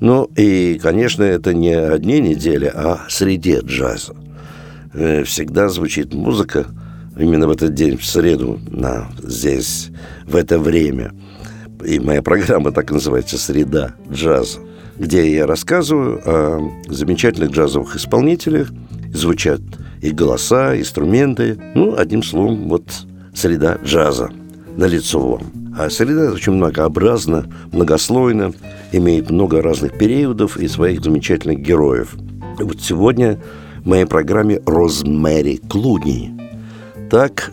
Ну и, конечно, это не одни недели, а среде джаза. Э, всегда звучит музыка именно в этот день, в среду, на, здесь, в это время. И моя программа так называется «Среда джаза», где я рассказываю о замечательных джазовых исполнителях. Звучат и голоса, и инструменты. Ну, одним словом, вот «Среда джаза» на лицо вам. А среда очень многообразна, многослойна, имеет много разных периодов и своих замечательных героев. И вот сегодня в моей программе Розмэри Клуни. Так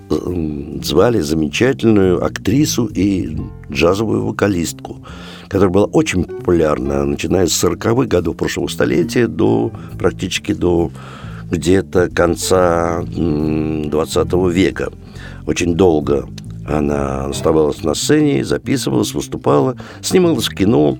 звали замечательную актрису и джазовую вокалистку, которая была очень популярна, начиная с 40-х годов прошлого столетия до практически до где-то конца 20 века. Очень долго она оставалась на сцене, записывалась, выступала, снималась в кино.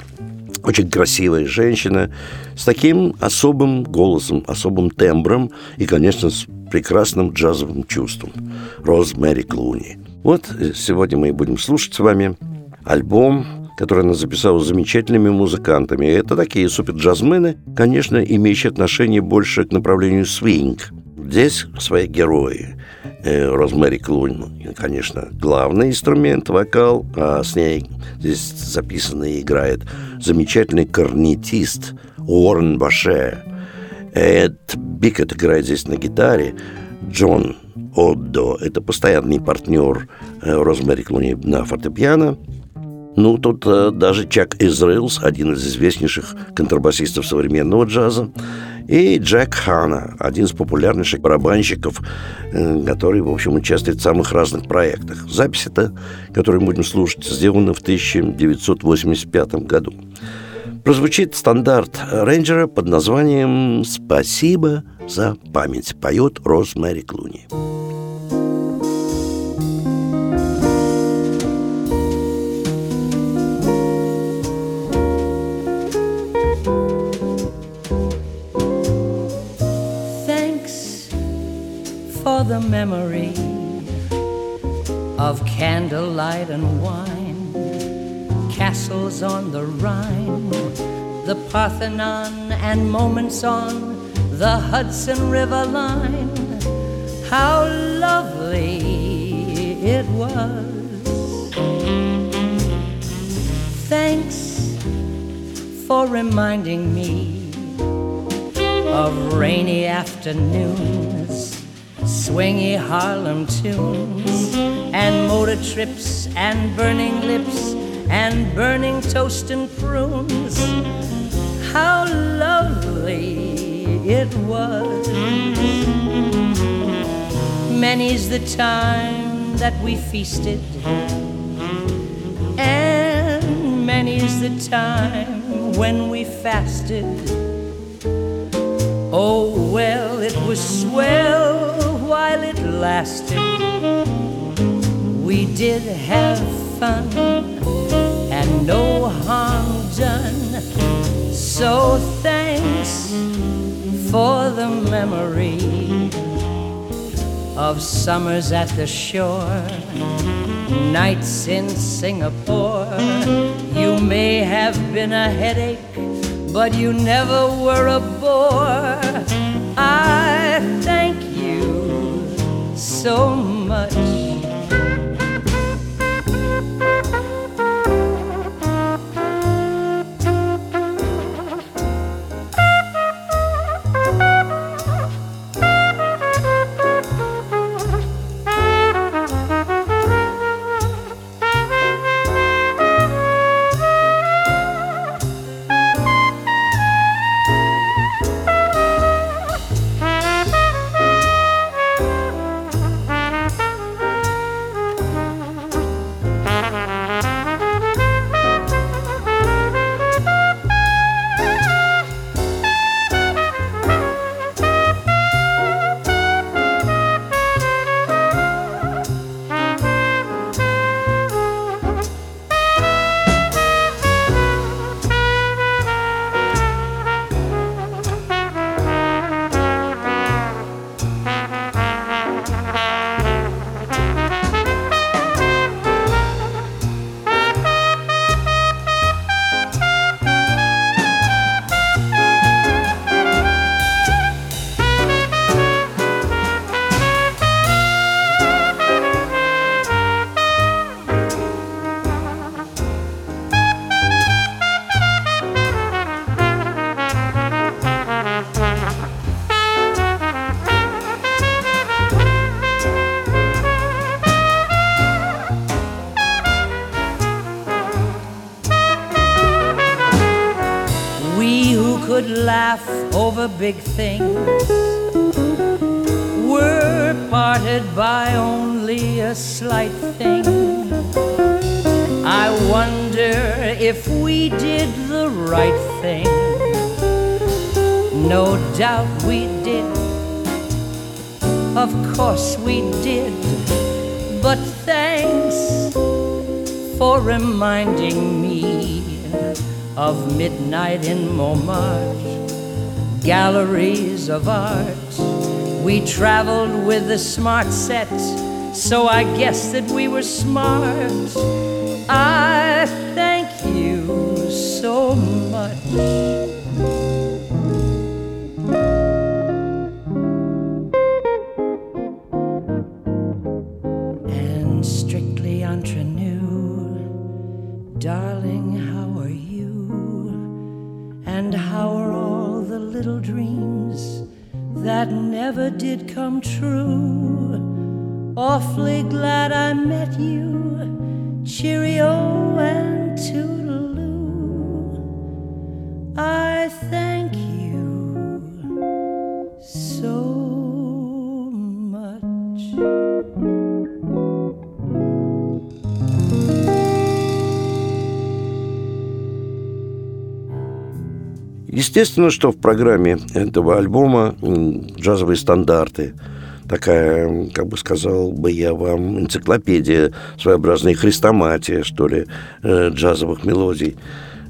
Очень красивая женщина с таким особым голосом, особым тембром и, конечно, с прекрасным джазовым чувством. Роз Мэри Клуни. Вот э, сегодня мы будем слушать с вами альбом, который она записала с замечательными музыкантами. Это такие супер-джазмены, конечно, имеющие отношение больше к направлению свинг. Здесь свои герои. Э, Розмэри Клун, конечно, главный инструмент, вокал, а с ней здесь записано и играет замечательный корнетист Уоррен Баше. Эд Бикет играет здесь на гитаре, Джон Отдо – это постоянный партнер э, Розмэри Клуни на фортепиано. Ну, тут э, даже Чак Израилс, один из известнейших контрабасистов современного джаза, и Джек Хана, один из популярнейших барабанщиков, э, который, в общем, участвует в самых разных проектах. Запись эта, которую мы будем слушать, сделана в 1985 году. Прозвучит стандарт рейнджера под названием «Спасибо за память», поет Роз Мэри Клуни. The memory of candlelight and wine, castles on the Rhine, the Parthenon, and moments on the Hudson River line. How lovely it was. Thanks for reminding me of rainy afternoons swingy Harlem tunes, and motor trips, and burning lips, and burning toast and prunes. How lovely it was. Many's the time that we feasted, and many's the time when we fasted. Oh, well, it was swell while it lasted. We did have fun and no harm done. So thanks for the memory of summers at the shore, nights in Singapore. You may have been a headache, but you never were a bore. So much of art. We traveled with the smart set, so I guess that we were smart. I thank you so much. Естественно, что в программе этого альбома джазовые стандарты, такая, как бы сказал бы я вам, энциклопедия, своеобразная хрестоматия, что ли, э, джазовых мелодий.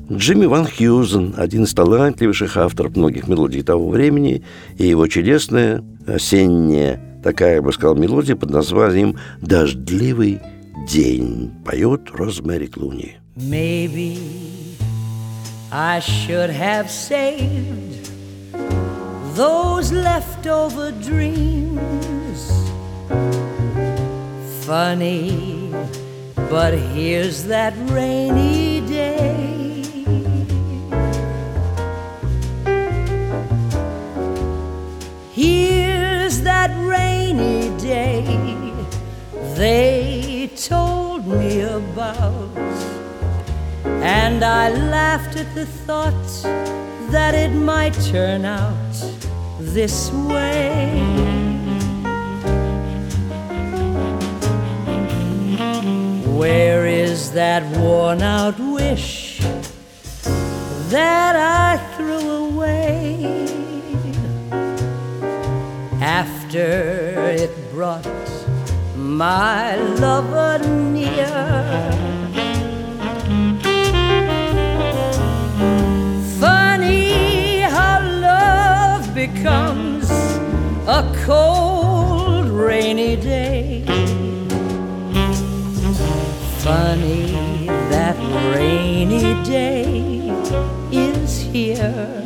Джимми Ван Хьюзен, один из талантливейших авторов многих мелодий того времени, и его чудесная осенняя, такая, я бы сказал, мелодия под названием «Дождливый день» поет Розмэри Клуни. Maybe I should have saved those leftover dreams. Funny, but here's that rainy day. Here's that rainy day they told me about. And I laughed at the thought that it might turn out this way. Where is that worn out wish that I threw away after it brought my lover near? Becomes a cold, rainy day. Funny that rainy day is here.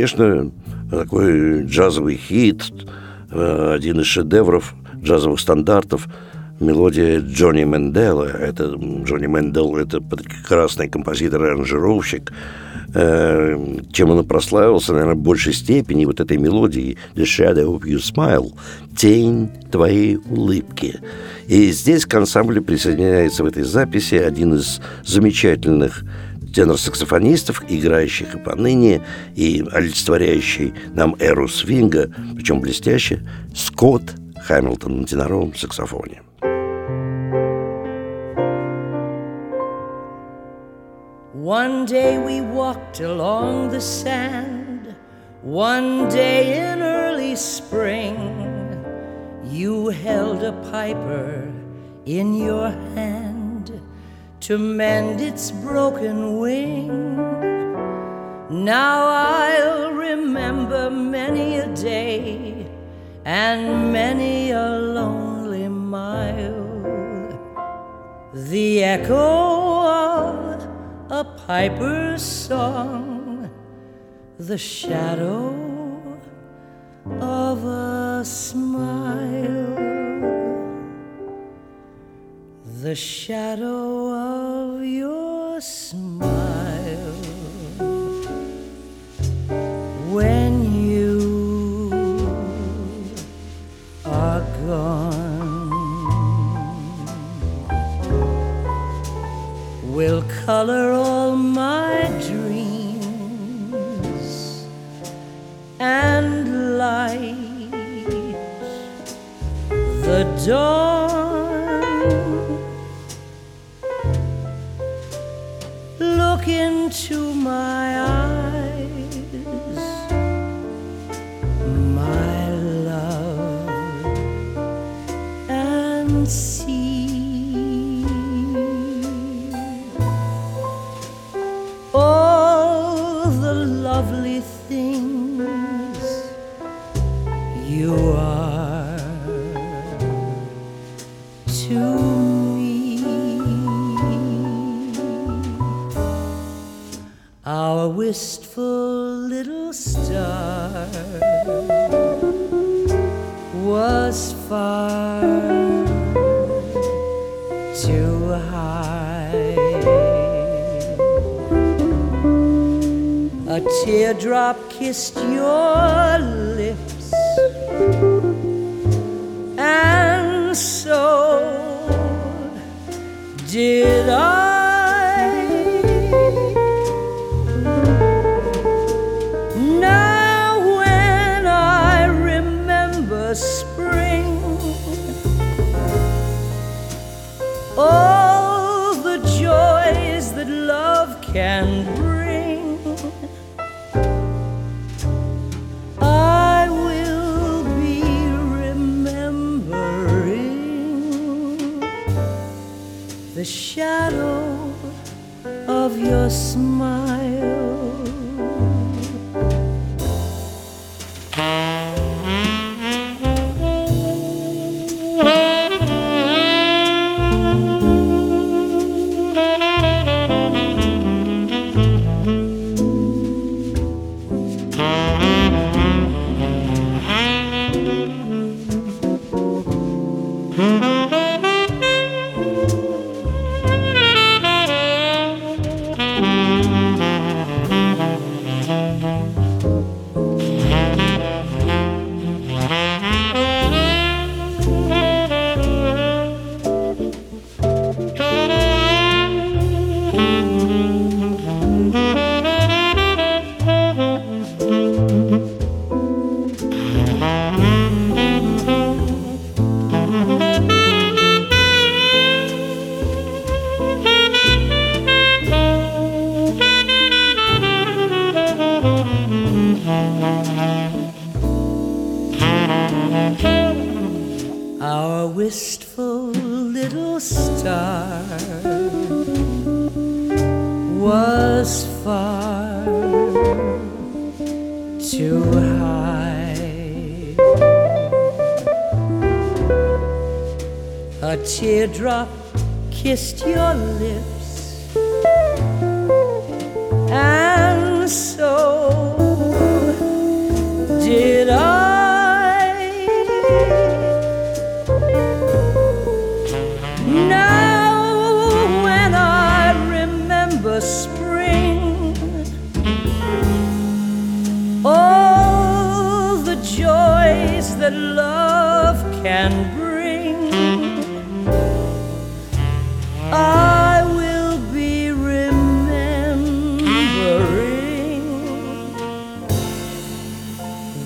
Конечно, такой джазовый хит, э, один из шедевров джазовых стандартов – мелодия Джонни Мендела. Это Джонни Мендел – это прекрасный композитор и аранжировщик. Э, чем он прославился, наверное, в большей степени вот этой мелодией «The Shadow of Your Smile» – «Тень твоей улыбки». И здесь к ансамблю присоединяется в этой записи один из замечательных тенор-саксофонистов, играющих и поныне, и олицетворяющий нам эру свинга, причем блестяще, Скотт Хэмилтон на теноровом саксофоне. One day we walked along the sand, one day in early spring. You held a piper in your hand to mend its broken wing. Now I'll remember many a day and many a lonely mile. The echo of a piper's song, the shadow of a smile, the shadow of your smile when you are gone. will color all my dreams and light the dawn. Look into my eyes, my love, and see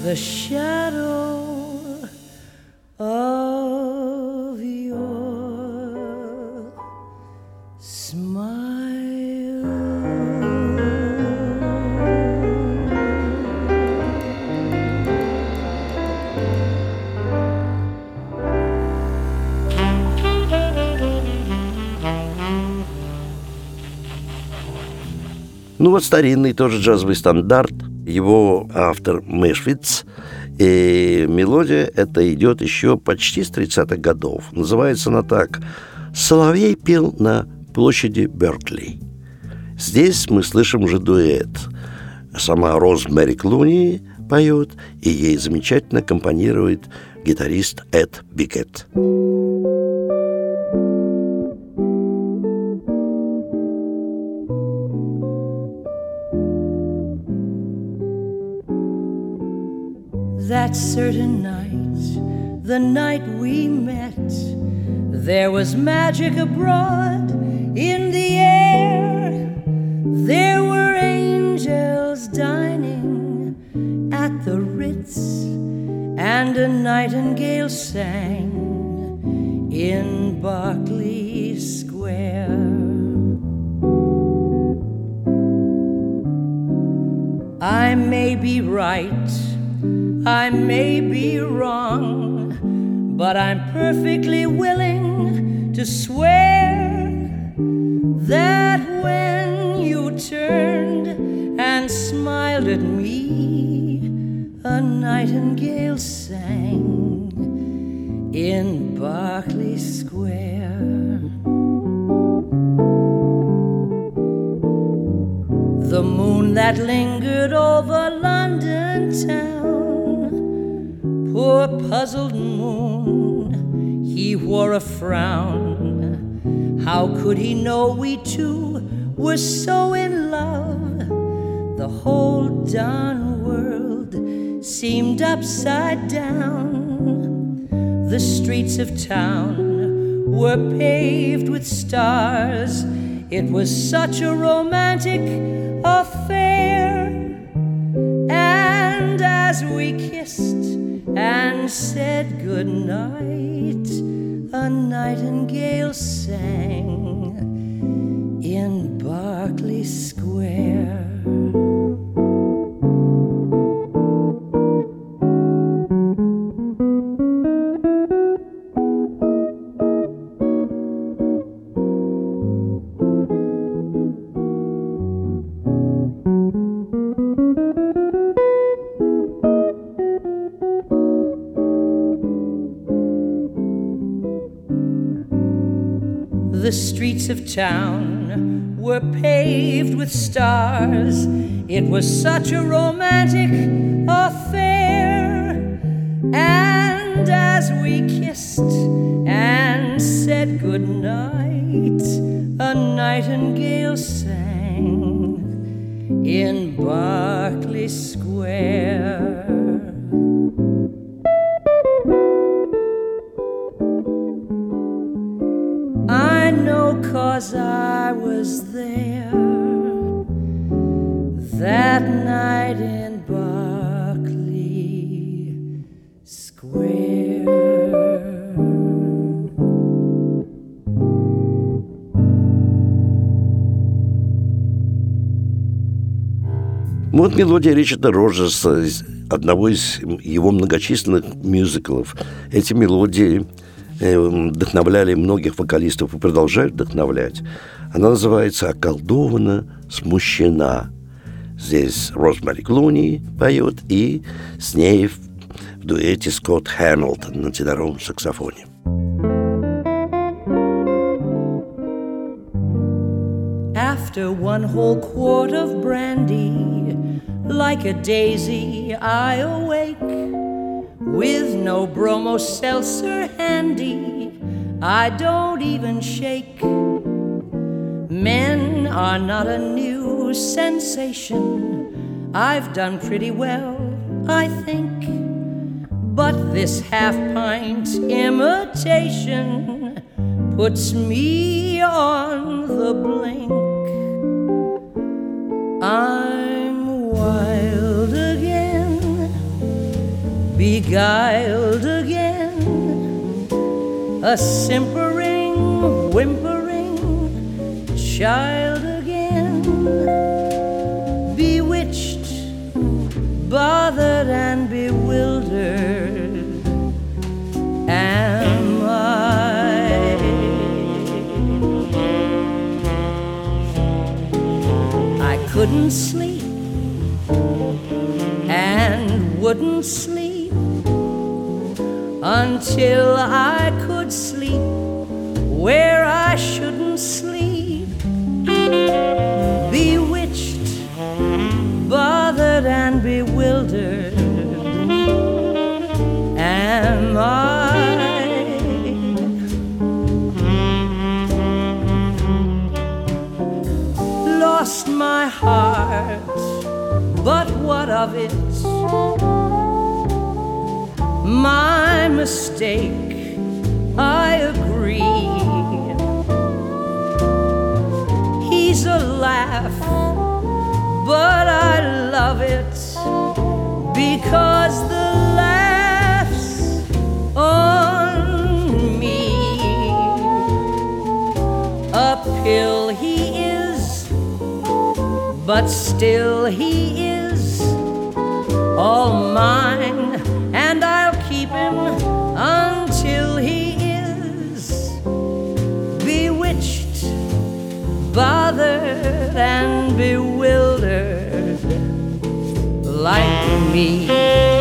the shadow of your smile. Ну вот старинный тоже джазовый стандарт, его автор Мэшвиц, и мелодия эта идет еще почти с 30-х годов. Называется она так «Соловей пел на площади Беркли». Здесь мы слышим уже дуэт. Сама Роз Мэри Клуни поет, и ей замечательно компонирует гитарист Эд Бикет. That certain night, the night we met, there was magic abroad in the air. There were angels dining at the Ritz, and a nightingale sang in Berkeley Square. I may be right, I may be wrong, but I'm perfectly willing to swear that when you turned and smiled at me, a nightingale sang in Berkeley Square. The moon that lingered over puzzled moon, he wore a frown. How could he know we two were so in love? The whole darn world seemed upside down. The streets of town were paved with stars. It was such a romantic affair. And as we kissed and said goodnight, a nightingale sang streets of town were paved with stars. It was such a romantic affair. And as we kissed and said goodnight, a nightingale sang in Berkeley Square. Know cause I was there that night in Berkeley Square. Вот мелодия Ричарда Роджерса, одного из его многочисленных мюзиклов. Эти мелодии вдохновляли многих вокалистов и продолжают вдохновлять. Она называется «Околдована, смущена». Здесь Розмари Клуни поет, и с ней в, в дуэте Скотт Хэмилтон на теноровом саксофоне. After one whole quart of brandy, like a daisy, I awake with no bromo seltzer handy. I don't even shake. Men are not a new sensation. I've done pretty well, I think. But this half pint imitation puts me on the blink. I'm wild beguiled again, a simpering, whimpering child again, bewitched, bothered, and bewildered. Am I? I couldn't sleep and wouldn't sleep until I could sleep where I shouldn't sleep. Bewitched, bothered, and bewildered. Am I? lost my heart, but what of it? My mistake, I agree. He's a laugh, but I love it because the laughs on me. Uphill he is, but still he is all mine, and bewildered like me.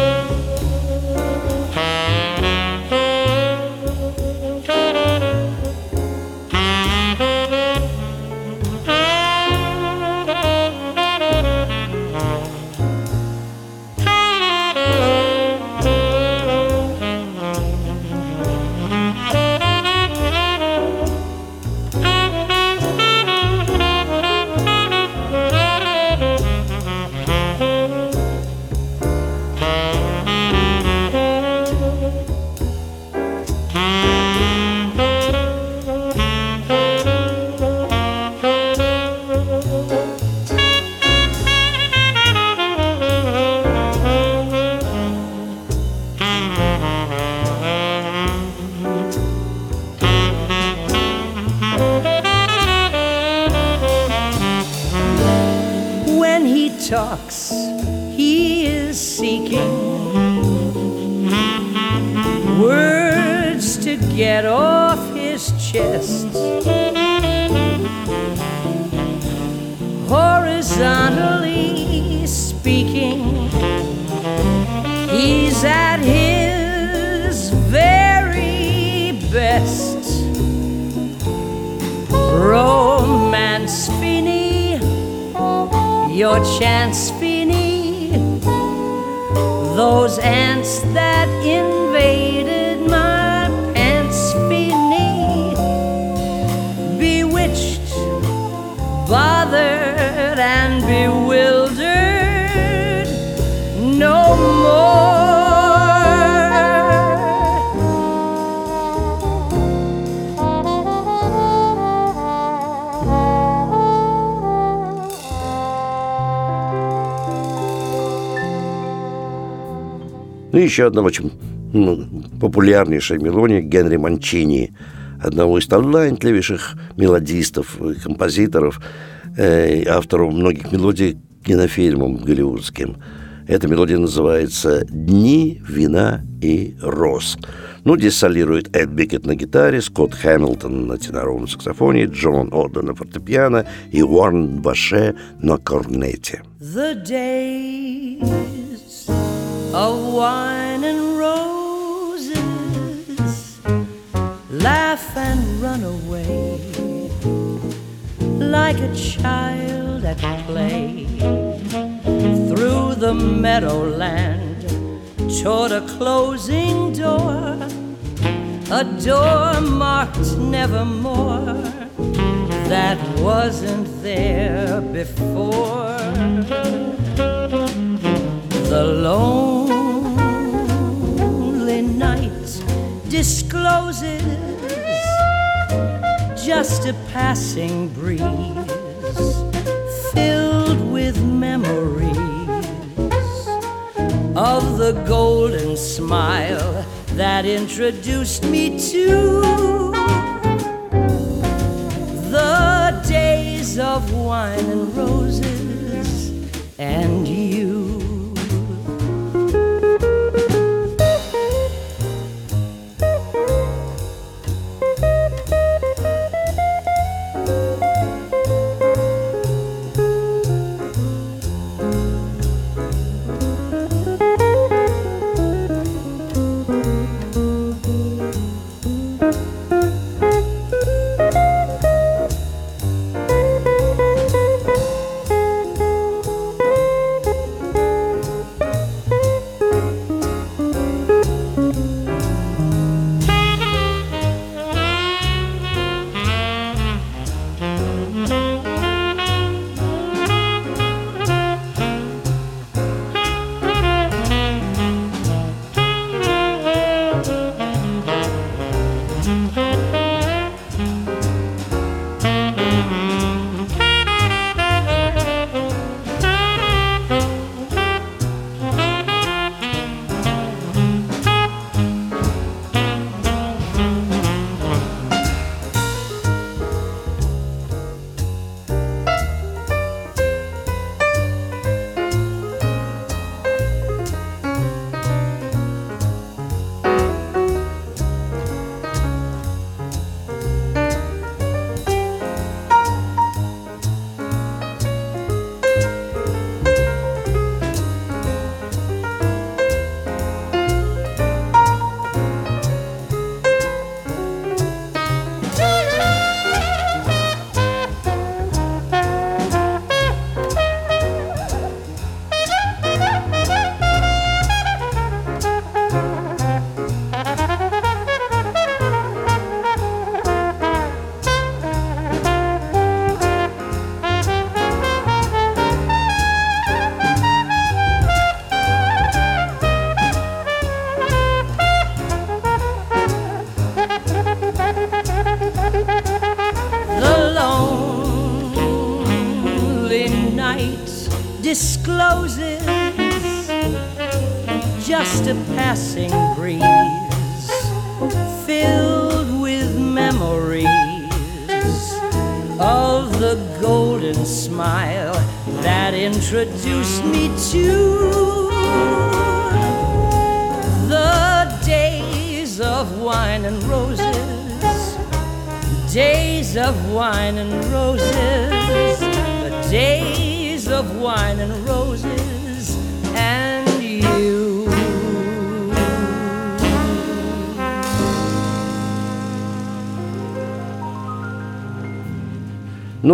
Еще одна очень ну, популярнейшая мелодия Генри Манчини, одного из талантливейших мелодистов, композиторов, э, авторов многих мелодий кинофильмам голливудским. Эта мелодия называется «Дни, вина и роз». Ну, здесь солирует Эд Бикет на гитаре, Скотт Хэмилтон на теноровом саксофоне, Джон Одда на фортепиано и Уоррен Баше на корнете. The days of wine and roses Laugh and run away Like a child at play Through the meadowland toward a closing door, a door marked nevermore that wasn't there before. The lonely night discloses just a passing breeze filled with memories of the golden smile that introduced me to the days of wine and roses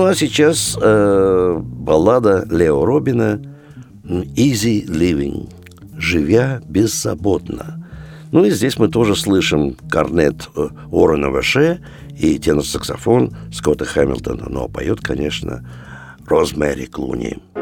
а сейчас э, баллада Лео Робина «Easy Living» «Живя беззаботно». Ну и здесь мы тоже слышим корнет э, Уоррена Ваше и тенор-саксофон Скотта Хэмилтона. Но поет, конечно, Розмэри Клуни. Living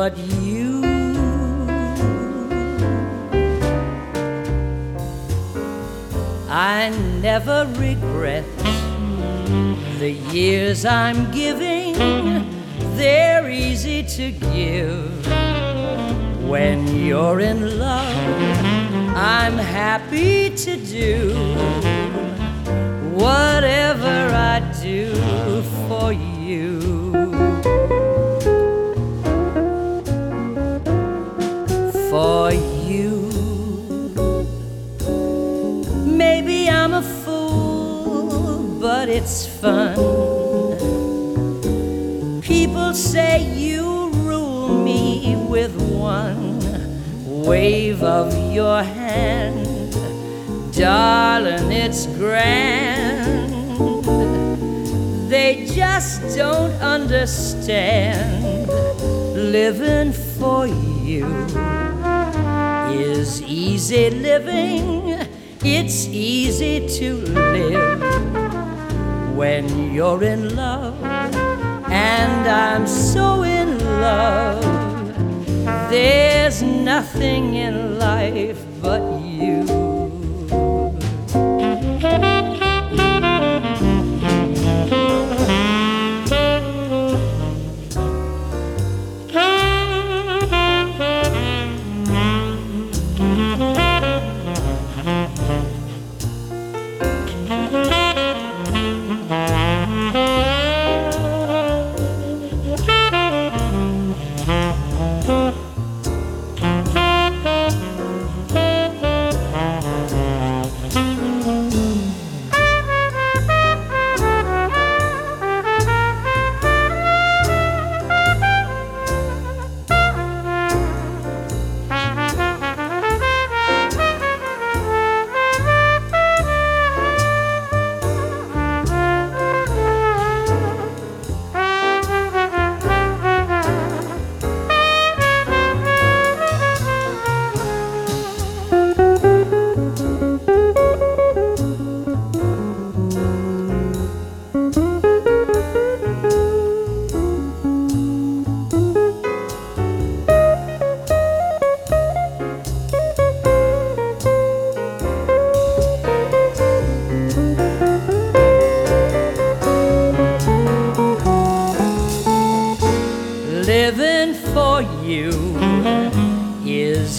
but you. I never regret the years I'm giving. They're easy to give when you're in love. People say you rule me with one wave of your hand, darling, it's grand. They just don't understand. Living for you is easy living, it's easy to live when you're in love, and I'm so in love. There's nothing in life but you.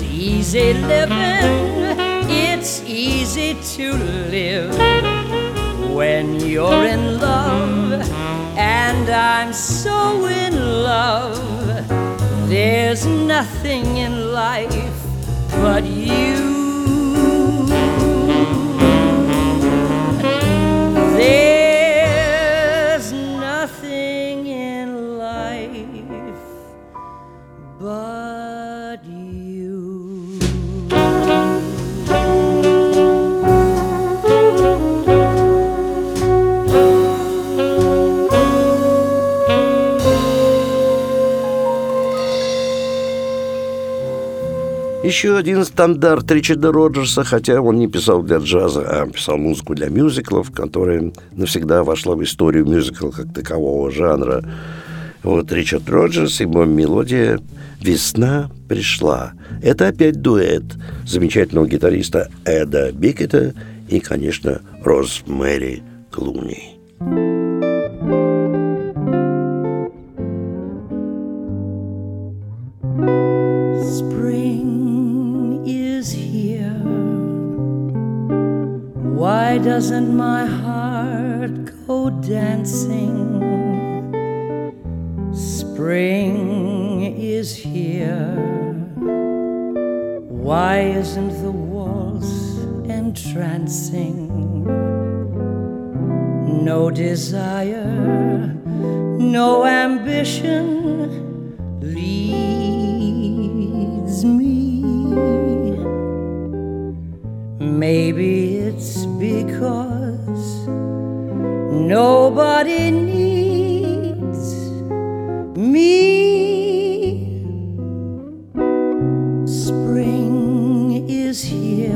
It's easy living, it's easy to live when you're in love, and I'm so in love. There's nothing in life but you. Еще один стандарт Ричарда Роджерса, хотя он не писал для джаза, а писал музыку для мюзиклов, которая навсегда вошла в историю мюзикла как такового жанра. Вот Ричард Роджерс его мелодия «Весна пришла». Это опять дуэт замечательного гитариста Эда Бикета и, конечно, Роз Мэри Клуни. Why doesn't my heart go dancing? Spring is here. Why isn't the waltz entrancing? No desire, no ambition leads because nobody needs me. Spring is here.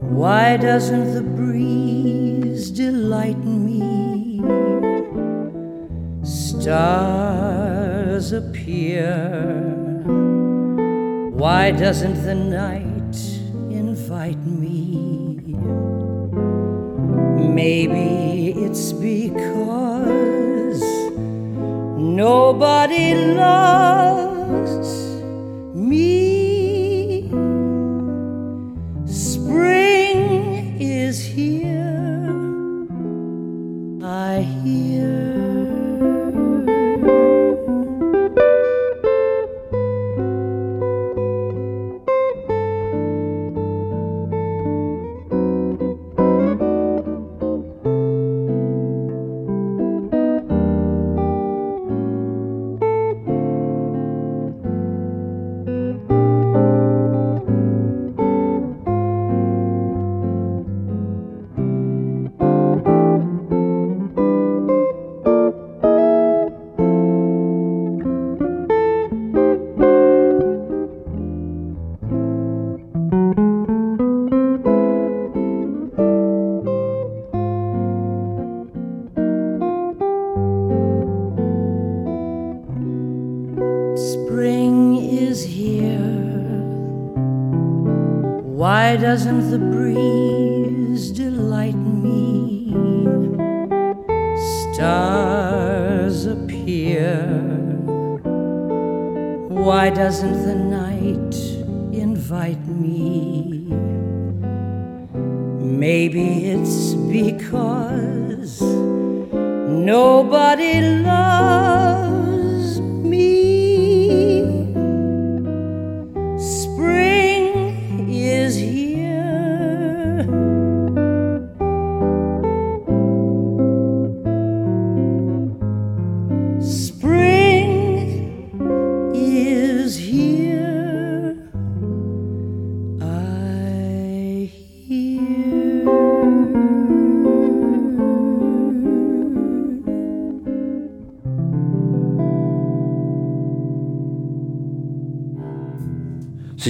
Why doesn't the breeze delight me? Stars appear. Why doesn't the doesn't the breeze delight me? Stars appear. Why doesn't the night invite me? Maybe it's because nobody loves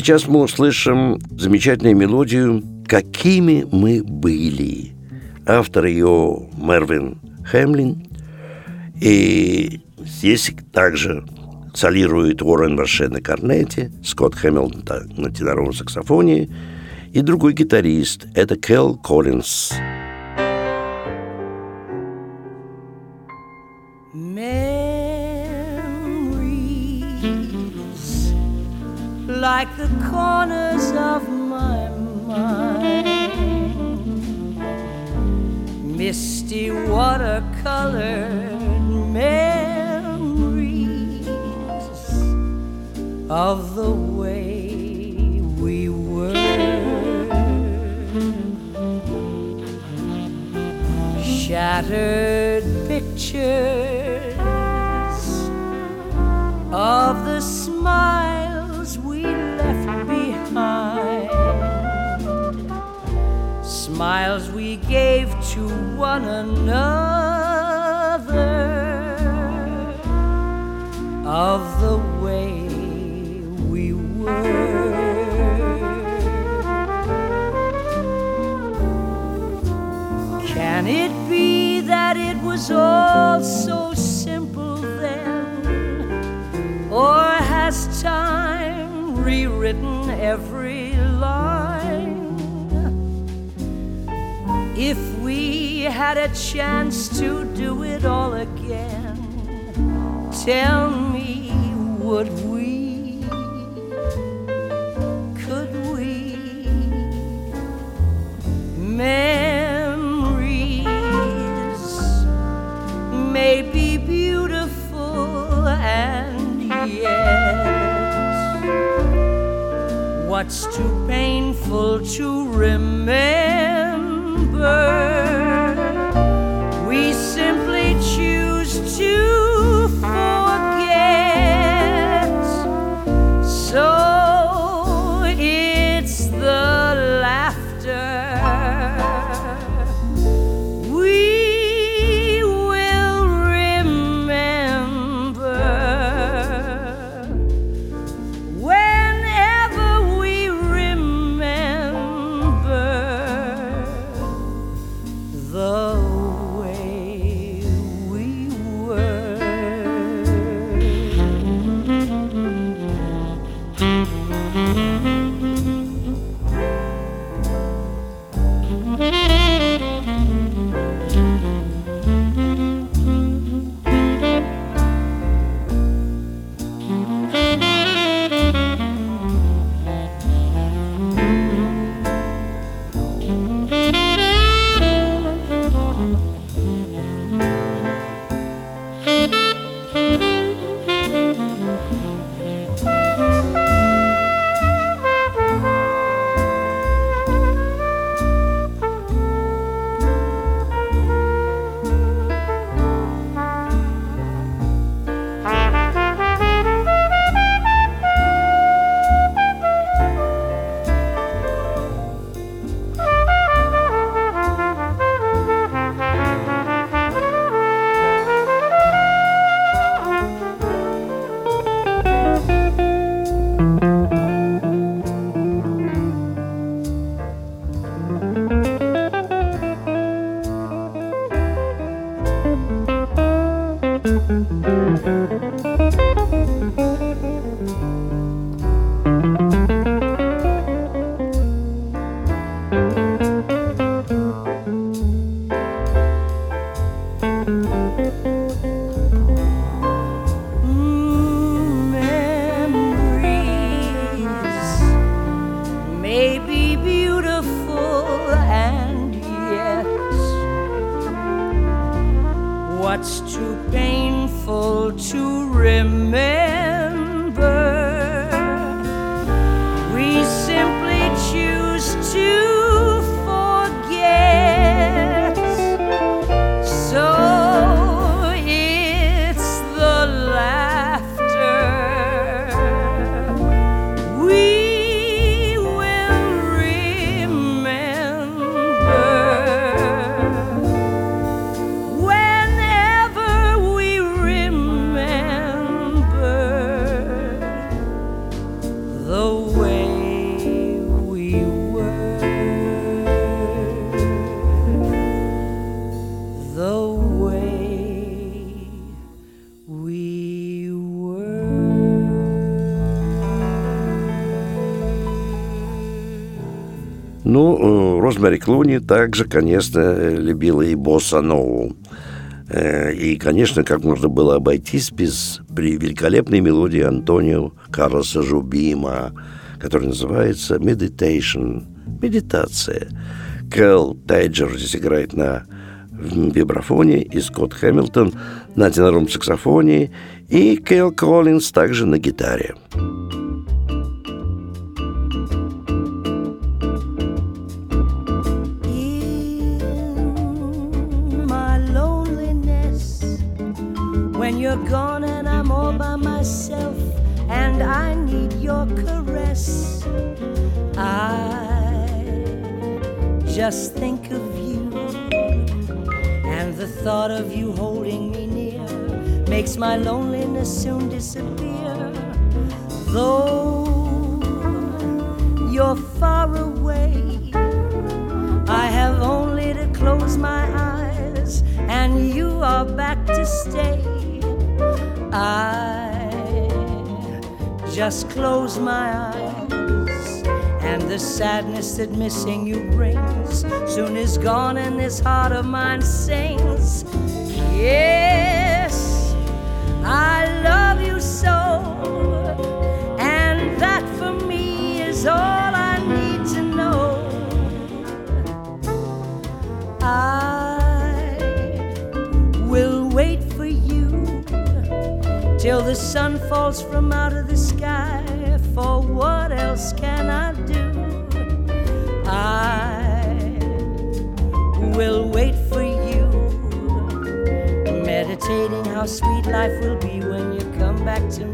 Сейчас мы услышим замечательную мелодию «Какими мы были». Автор ее Мервин Хэмлин. И здесь также солирует Уоррен Марше на корнете, Скотт Хэмилтон на теноровом саксофоне и другой гитарист – это Кел Коллинз. Like the corners of my mind. Misty watercolored memories of the way we were. Shattered pictures of the smile smiles we gave to one another of the way we were. Can it be that it was all so had a chance to do it all again, tell me, would we? Could we? Memories may be beautiful and yet, what's too painful to remember? Розмари Клуни также, конечно, любила и босса нову. Э, и, конечно, как можно было обойтись без великолепной мелодии Антонио Карлоса Жубима, которая называется «Meditation» – «Медитация». Кэл Тайджер здесь играет на вибрафоне, и Скотт Хэмилтон на тенором саксофоне, и Кэл Коллинз также на гитаре. You're gone and I'm all by myself and I need your caress. I just think of you and the thought of you holding me near makes my loneliness soon disappear. Though you're far away, I have only to close my eyes and you are back to stay. I just close my eyes, and the sadness that missing you brings soon is gone, and this heart of mine sings. Yes, I love you so, sun falls from out of the sky. For what else can I do? I will wait for you, meditating how sweet life will be when you come back to me.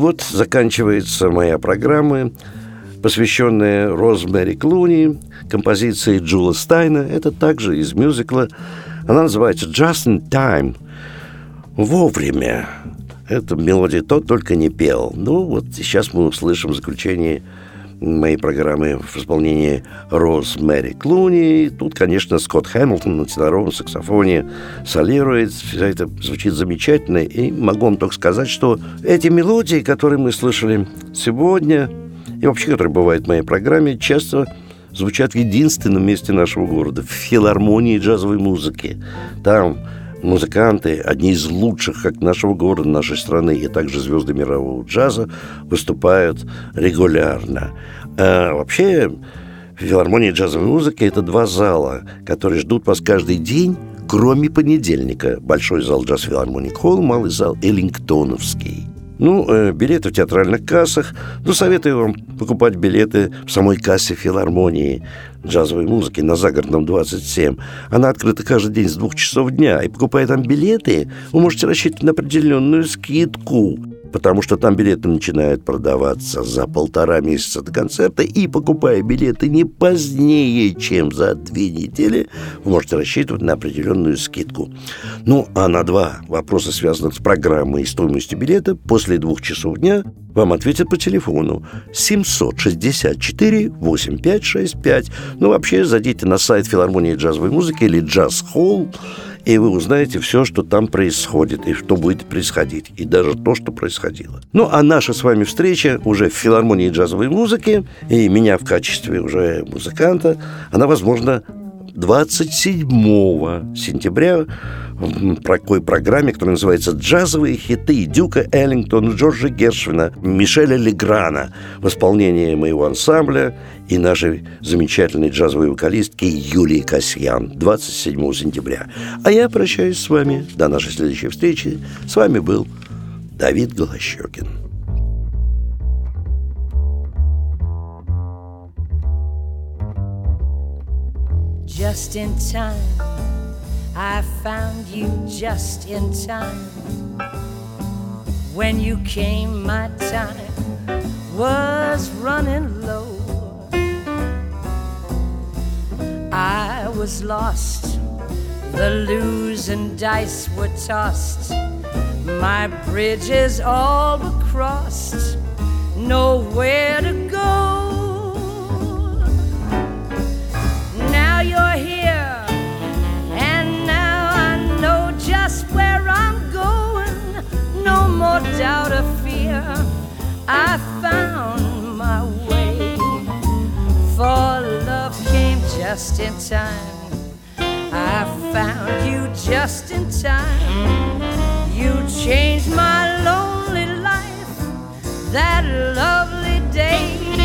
Вот заканчивается моя программа, посвященная Розмэри Клуни, композиции Джула Стайна. Это также из мюзикла. Она называется «Just in Time» – «Вовремя». Эта мелодия тот только не пел. Ну, вот сейчас мы услышим заключение моей программы в исполнении Роз Мэри Клуни. Тут, конечно, Скотт Хэмилтон на теноровом саксофоне солирует. Все это звучит замечательно. И могу вам только сказать, что эти мелодии, которые мы слышали сегодня, и вообще, которые бывают в моей программе, часто звучат в единственном месте нашего города, в филармонии джазовой музыки. Там музыканты, одни из лучших как нашего города, нашей страны, и также звезды мирового джаза, выступают регулярно. А вообще, филармония джазовой музыки – это два зала, которые ждут вас каждый день, кроме понедельника. Большой зал джаз филармоник холл, малый зал Эллингтоновский. Ну, э, билеты в театральных кассах. Ну, советую вам покупать билеты в самой кассе филармонии джазовой музыки на Загородном 27. Она открыта каждый день с двух часов дня. И покупая там билеты, вы можете рассчитывать на определенную скидку потому что там билеты начинают продаваться за полтора месяца до концерта, и покупая билеты не позднее, чем за две недели, вы можете рассчитывать на определенную скидку. Ну, а на два вопроса, связанных с программой и стоимостью билета, после двух часов дня вам ответят по телефону 764 8565. Ну, вообще, зайдите на сайт филармонии джазовой музыки или джаз холл и вы узнаете все, что там происходит, и что будет происходить, и даже то, что происходило. Ну, а наша с вами встреча уже в филармонии джазовой музыки, и меня в качестве уже музыканта, она, возможно, 27 сентября в такой программе, которая называется «Джазовые хиты» Дюка Эллингтона, Джорджа Гершвина, Мишеля Леграна в исполнении моего ансамбля и нашей замечательной джазовой вокалистки Юлии Касьян 27 сентября. А я прощаюсь с вами. До нашей следующей встречи. С вами был Давид Голощекин. Just in time, I found you just in time. When you came, my time was running low. I was lost, the losing dice were tossed. My bridges all but crossed, nowhere to go. Doubt or fear. I found my way. For love came just in time. I found you just in time. You changed my lonely life that lovely day.